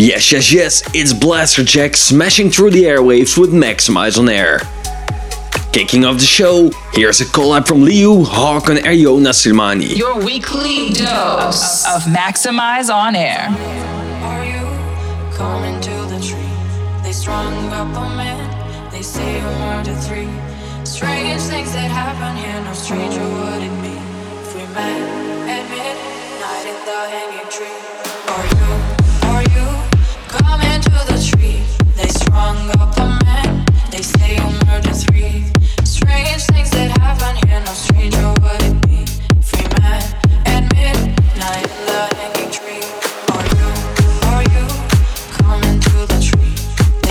Yes, yes, yes, it's Blasterjaxx smashing through the airwaves with Maxximize on Air. Kicking off the show, here's a collab from Liu, Hawk, and Ariona Silmani. Your weekly dose of Maxximize on Air. Are you coming to the tree? They strung up a man, they say you murdered three. Strange things that happen here, no stranger would it be if we met They strung up a stranger over me free man, admit like a hanging tree are you are you coming to the tree?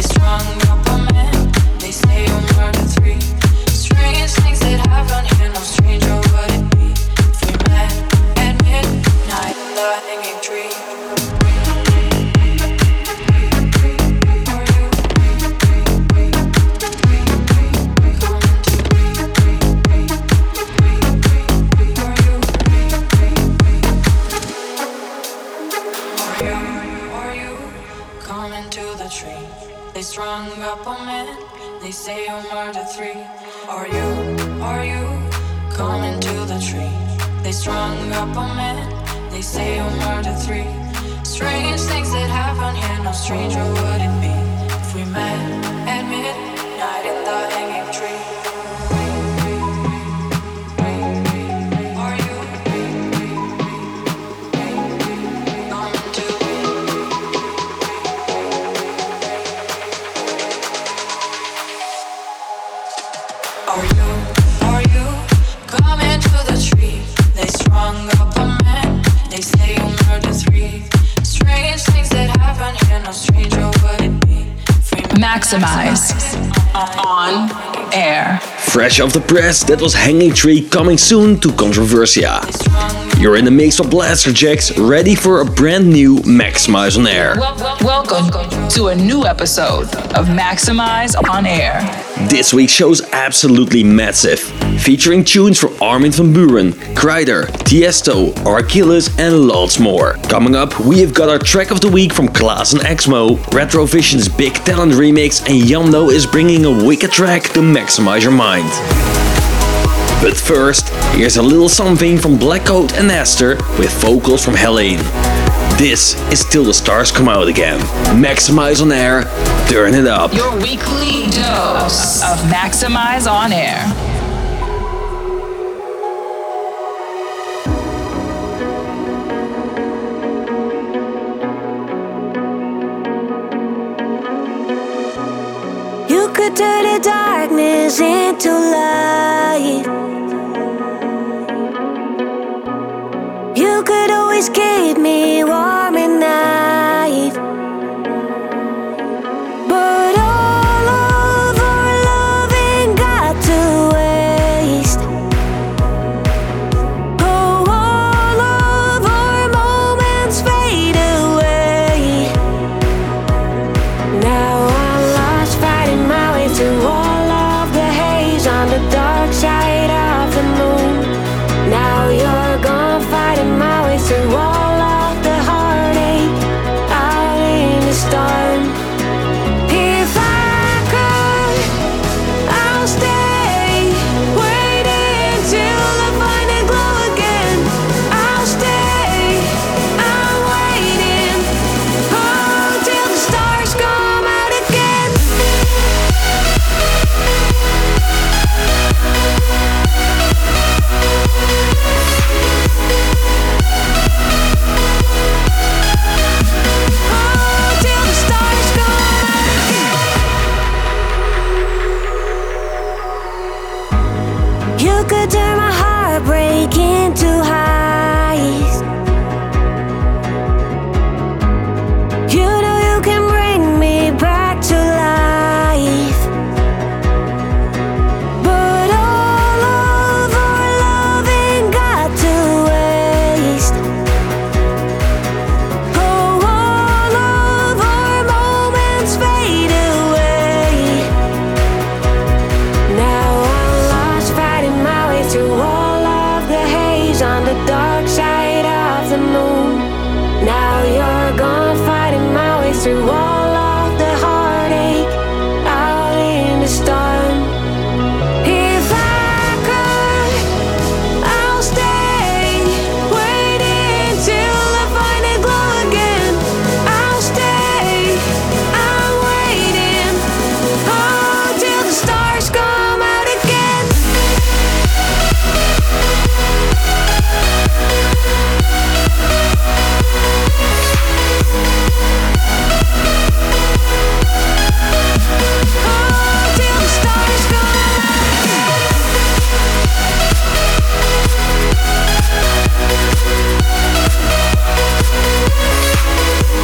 Strong up on murdered three. Strange things that happen say murdered three. Strange things that happen here, no stranger would it be Maxximize on Air. Fresh off the press, that was Hanging Tree coming soon to Controversia. You're in the mix of Blasterjaxx, ready for a brand new Maxximize on Air. Wel- welcome to a new episode of Maxximize on Air. This week's show is absolutely massive, featuring tunes from Armin van Buuren, Kryder, Tiesto, Archilles, and lots more. Coming up, we have got our track of the week from Klaas and Exmo, Retrovision's Big Talent remix, and Yando is bringing a wicked track to maximize your mind. But first, here's a little something from Blackcoat and Esther with vocals from Helene. This is Till the Stars Come Out Again. Maxximize on air, turn it up. Your weekly dose of Maxximize on Air. The darkness into light. You could always keep me warm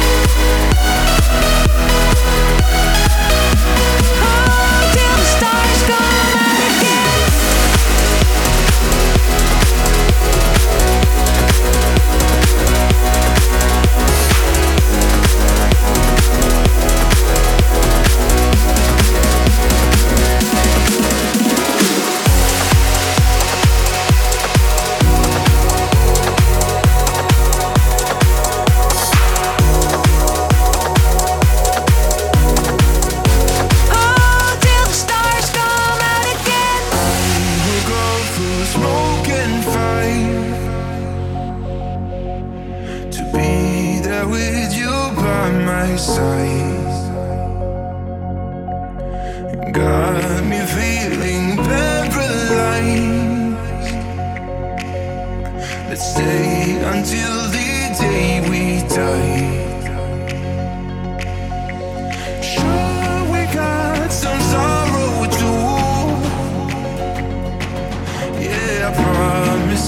Música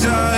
promise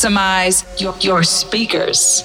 maximize your, your speakers.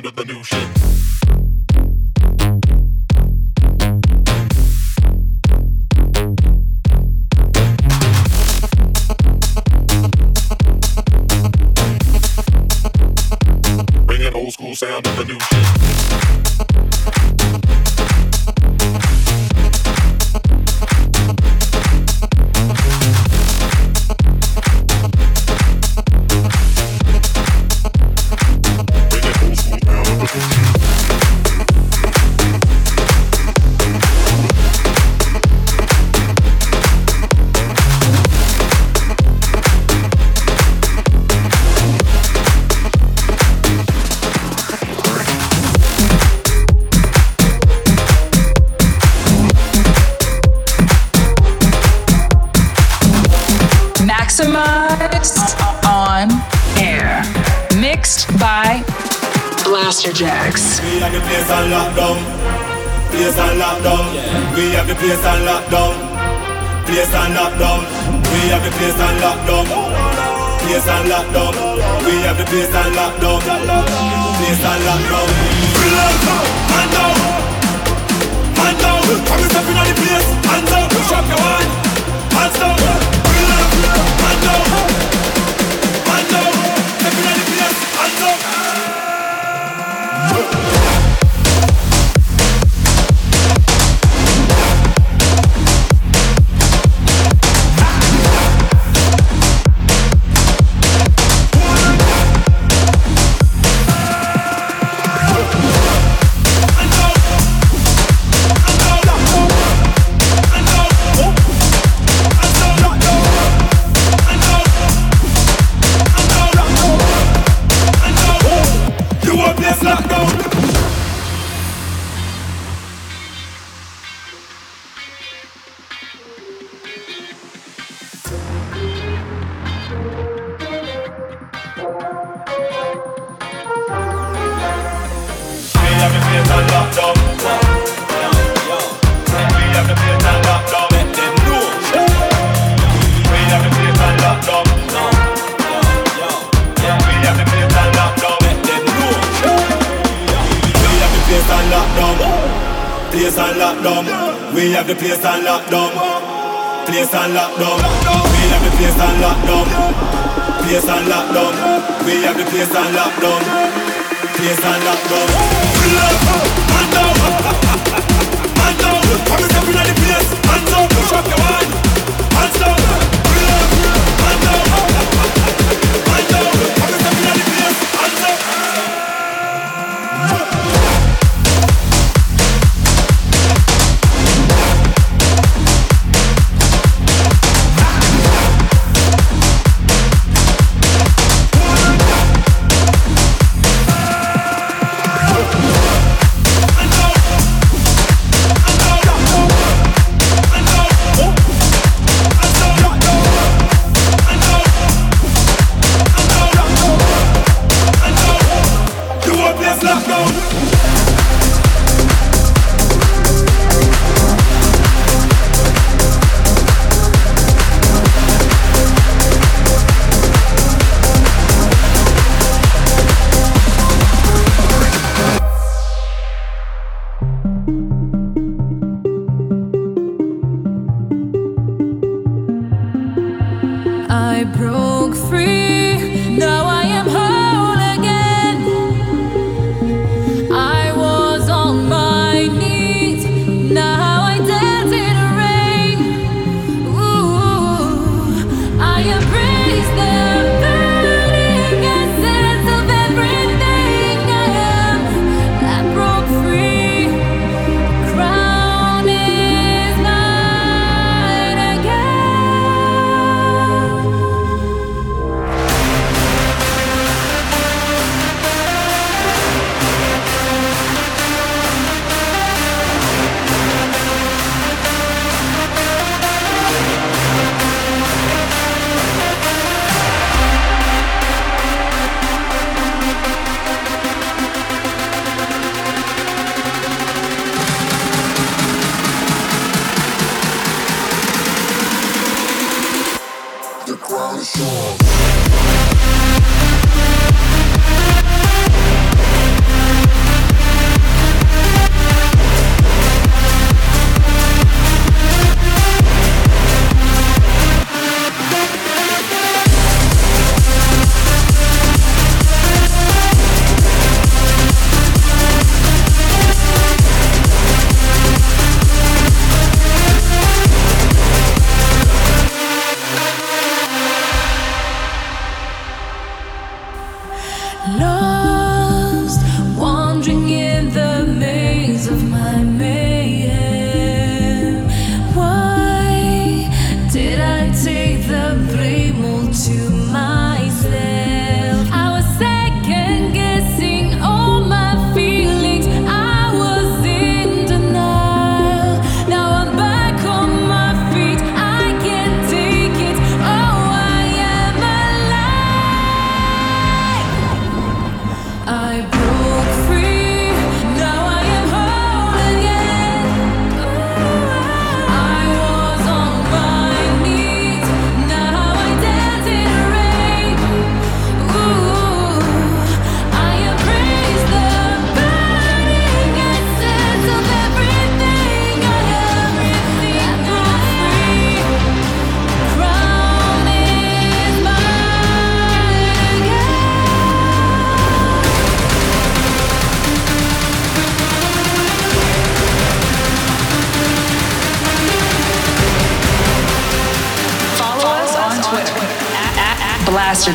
School of the place on lockdown. Place on lockdown. We have the place on lockdown. Place on lockdown. We have the place on lockdown. Place on lockdown. Up, hand down, hand down. Come and step in on the place. Hands up, push up your hand. Hands down. Pull up, hand down, hand down. Step in on the place. Hands up. Place on lockdown. We have the place on lockdown. Place on lockdown. We have the place on lockdown. Place on lockdown. We have the place on lockdown. Place on lockdown. Pull up, hand down, hand down. Come and step in on the place. Hands up, push up your hand. Hands down. Pull up, hand down.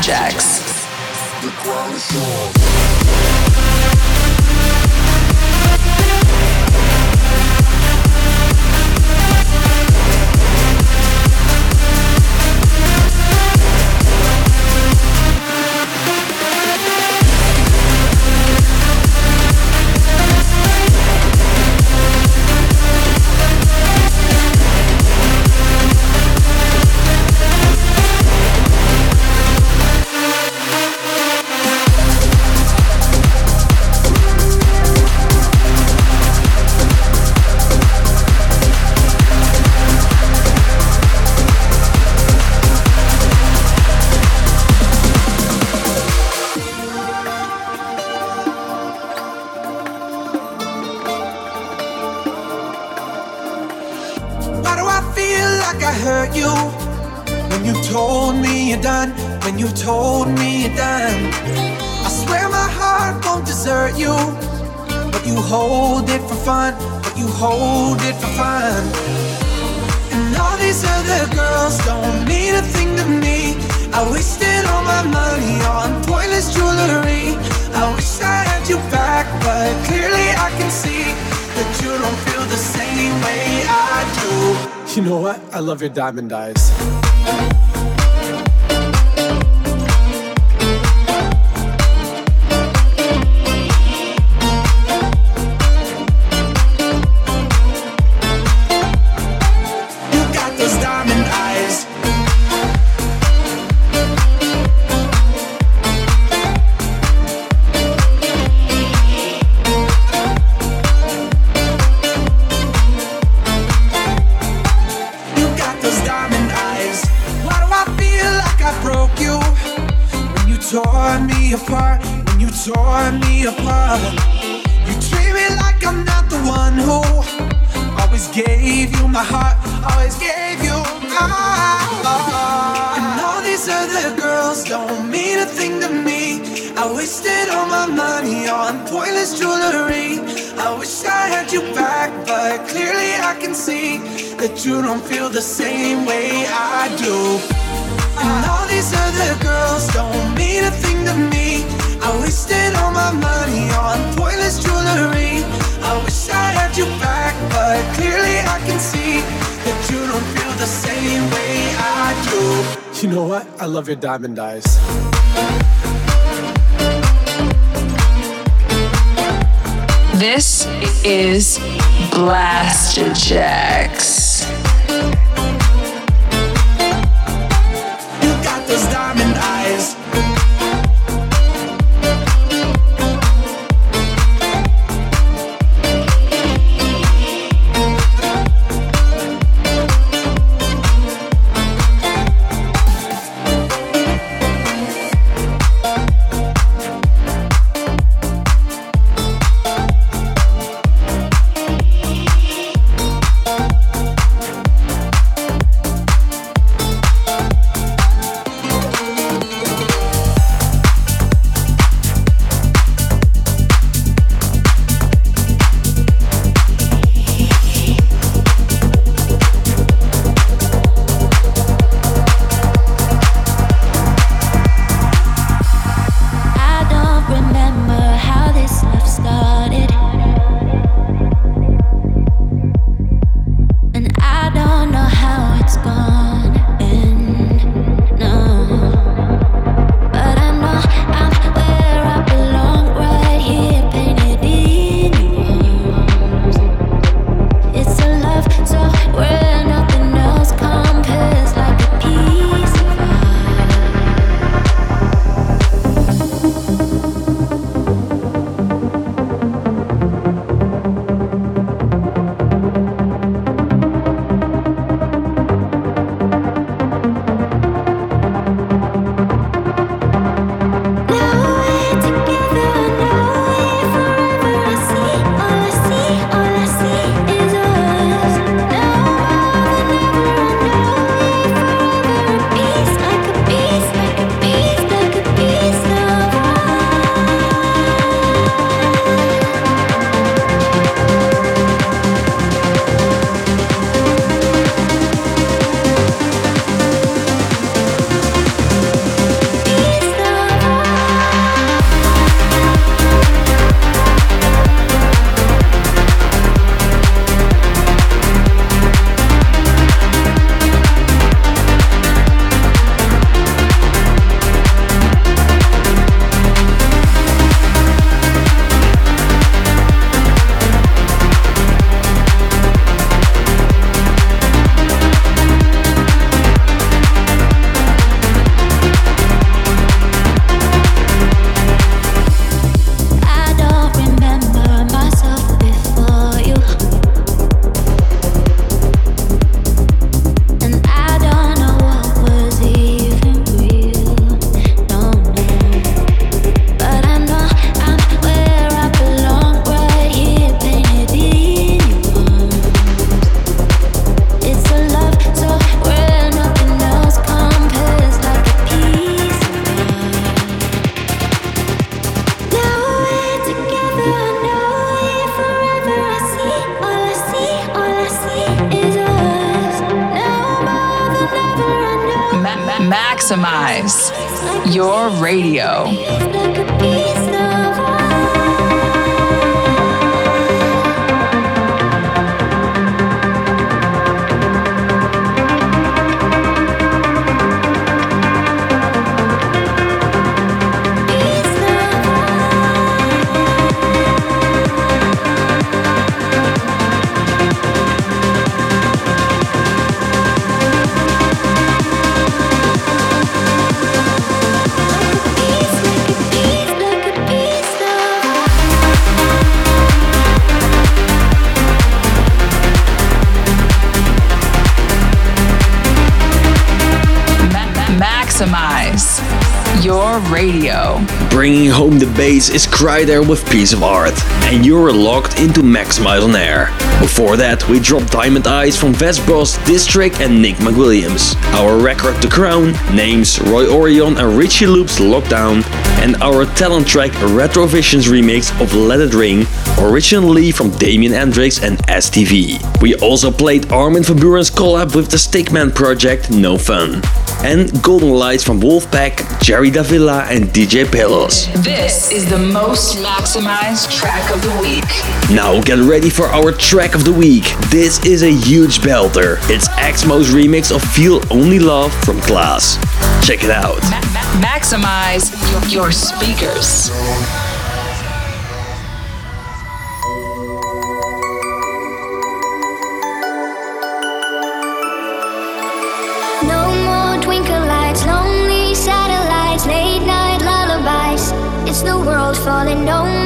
Jacks. Love your your diamond eyes. This is Blasterjaxx. Bass is Kryder with Piece of Art, and you're locked into Maxximize on Air. Before that, we dropped Diamond Eyes from Vess Bros, District, and Nick McWilliams. Our record The Crown, names Roy Orion and Richie Loop's Lockdown, and our talent track Retrovisions remix of Let It Ring, originally from Damien N-Drix and STV. We also played Armin van Buuren's collab with the Stickmen project No Fun. And Golden Lights from Wolfpack, Jerry Davila, and DJ Pelos. This is the most maximized track of the week. Now get ready for our track of the week. This is a huge belter. It's Exmo's remix of Feel Only Love from Klaas. Check it out. Ma- ma- maximize your speakers. No more twinkle lights, lonely satellites, late night lullabies. It's the world falling, no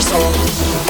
your soul.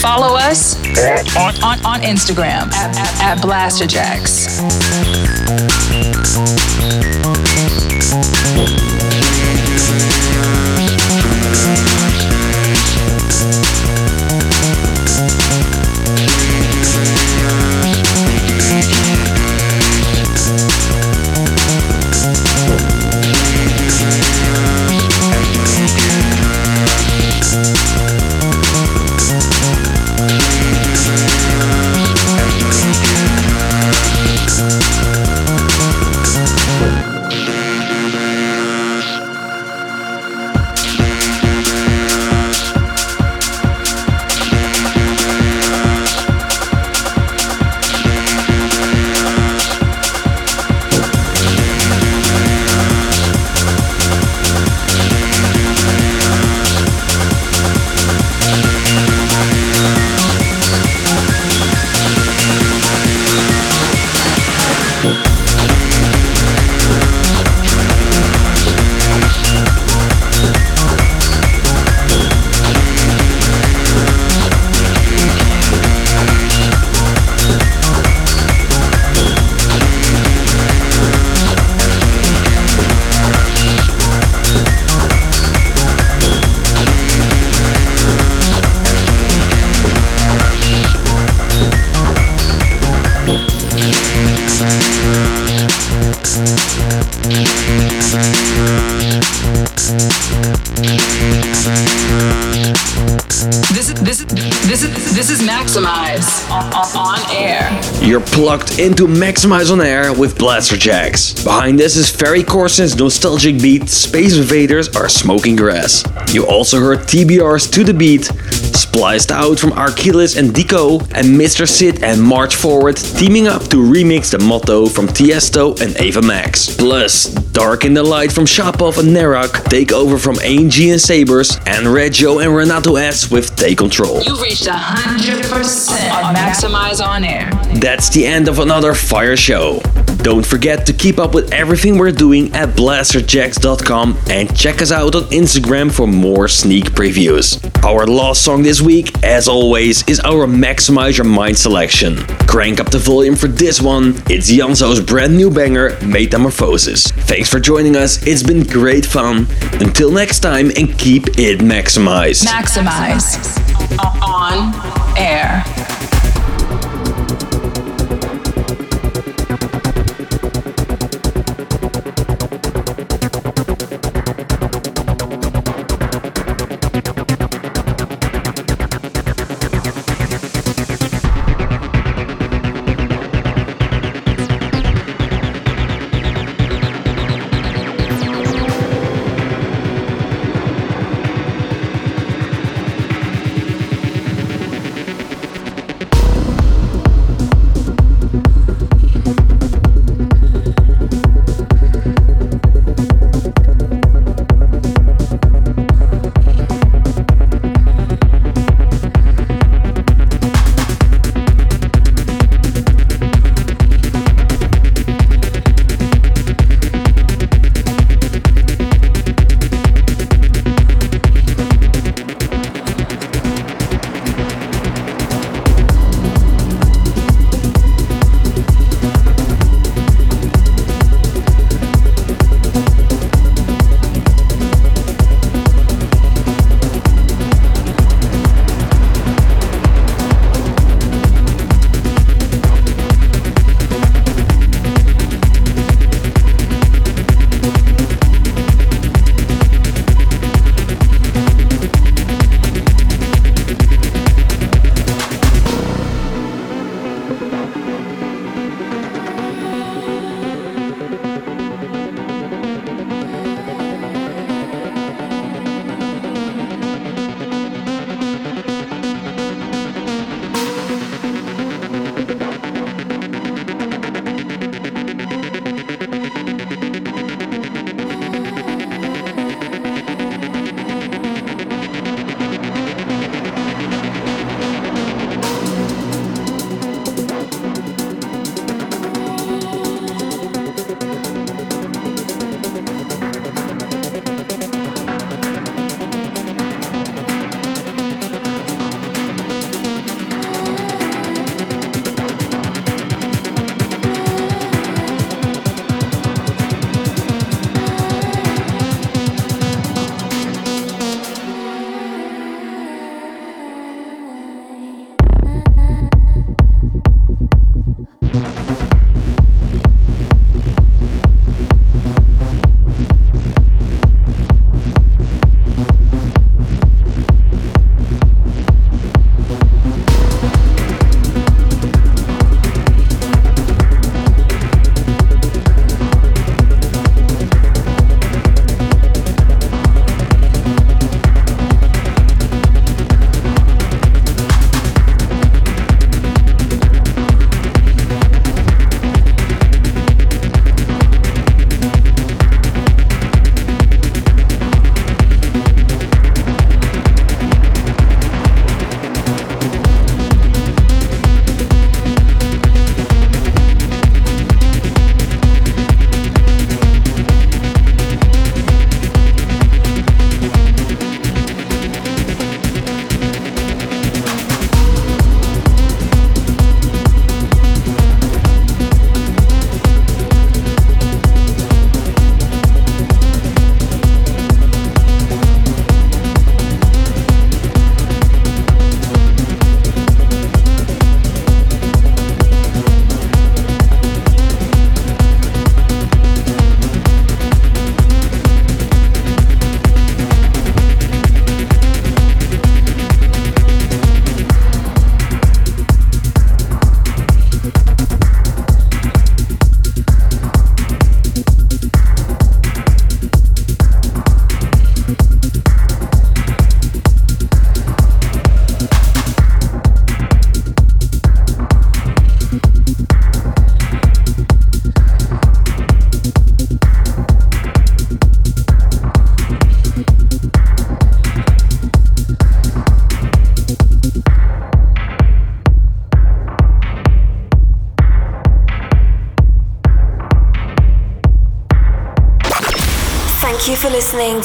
Follow us on, on, on Instagram at, at, at Blasterjaxx. Into Maxximize on Air with Blasterjaxx. Behind this is Ferry Corsten's nostalgic beat Space Invaders are smoking grass. You also heard TBR's To The Beat, spliced out from Archilles and Dico, and Mr. Sid and March Forward teaming up to remix the motto from Tiesto and Ava Max. Plus, Dark in the Light from Shapov and Nerak take over from ANG and Sabers, and Reggio and Renato S with Take Control. You've reached 100% on Maxximize on air. That's the end of another fire show. Don't forget to keep up with everything we're doing at blasterjaxx.com and check us out on Instagram for more sneak previews. Our last song this week, as always, is our Maxximize Your Mind selection. Crank up the volume for this one. It's Janzo's brand new banger, Metamorphosis. Thanks for joining us. It's been great fun. Until next time, and keep it maximized. Maxximize on air.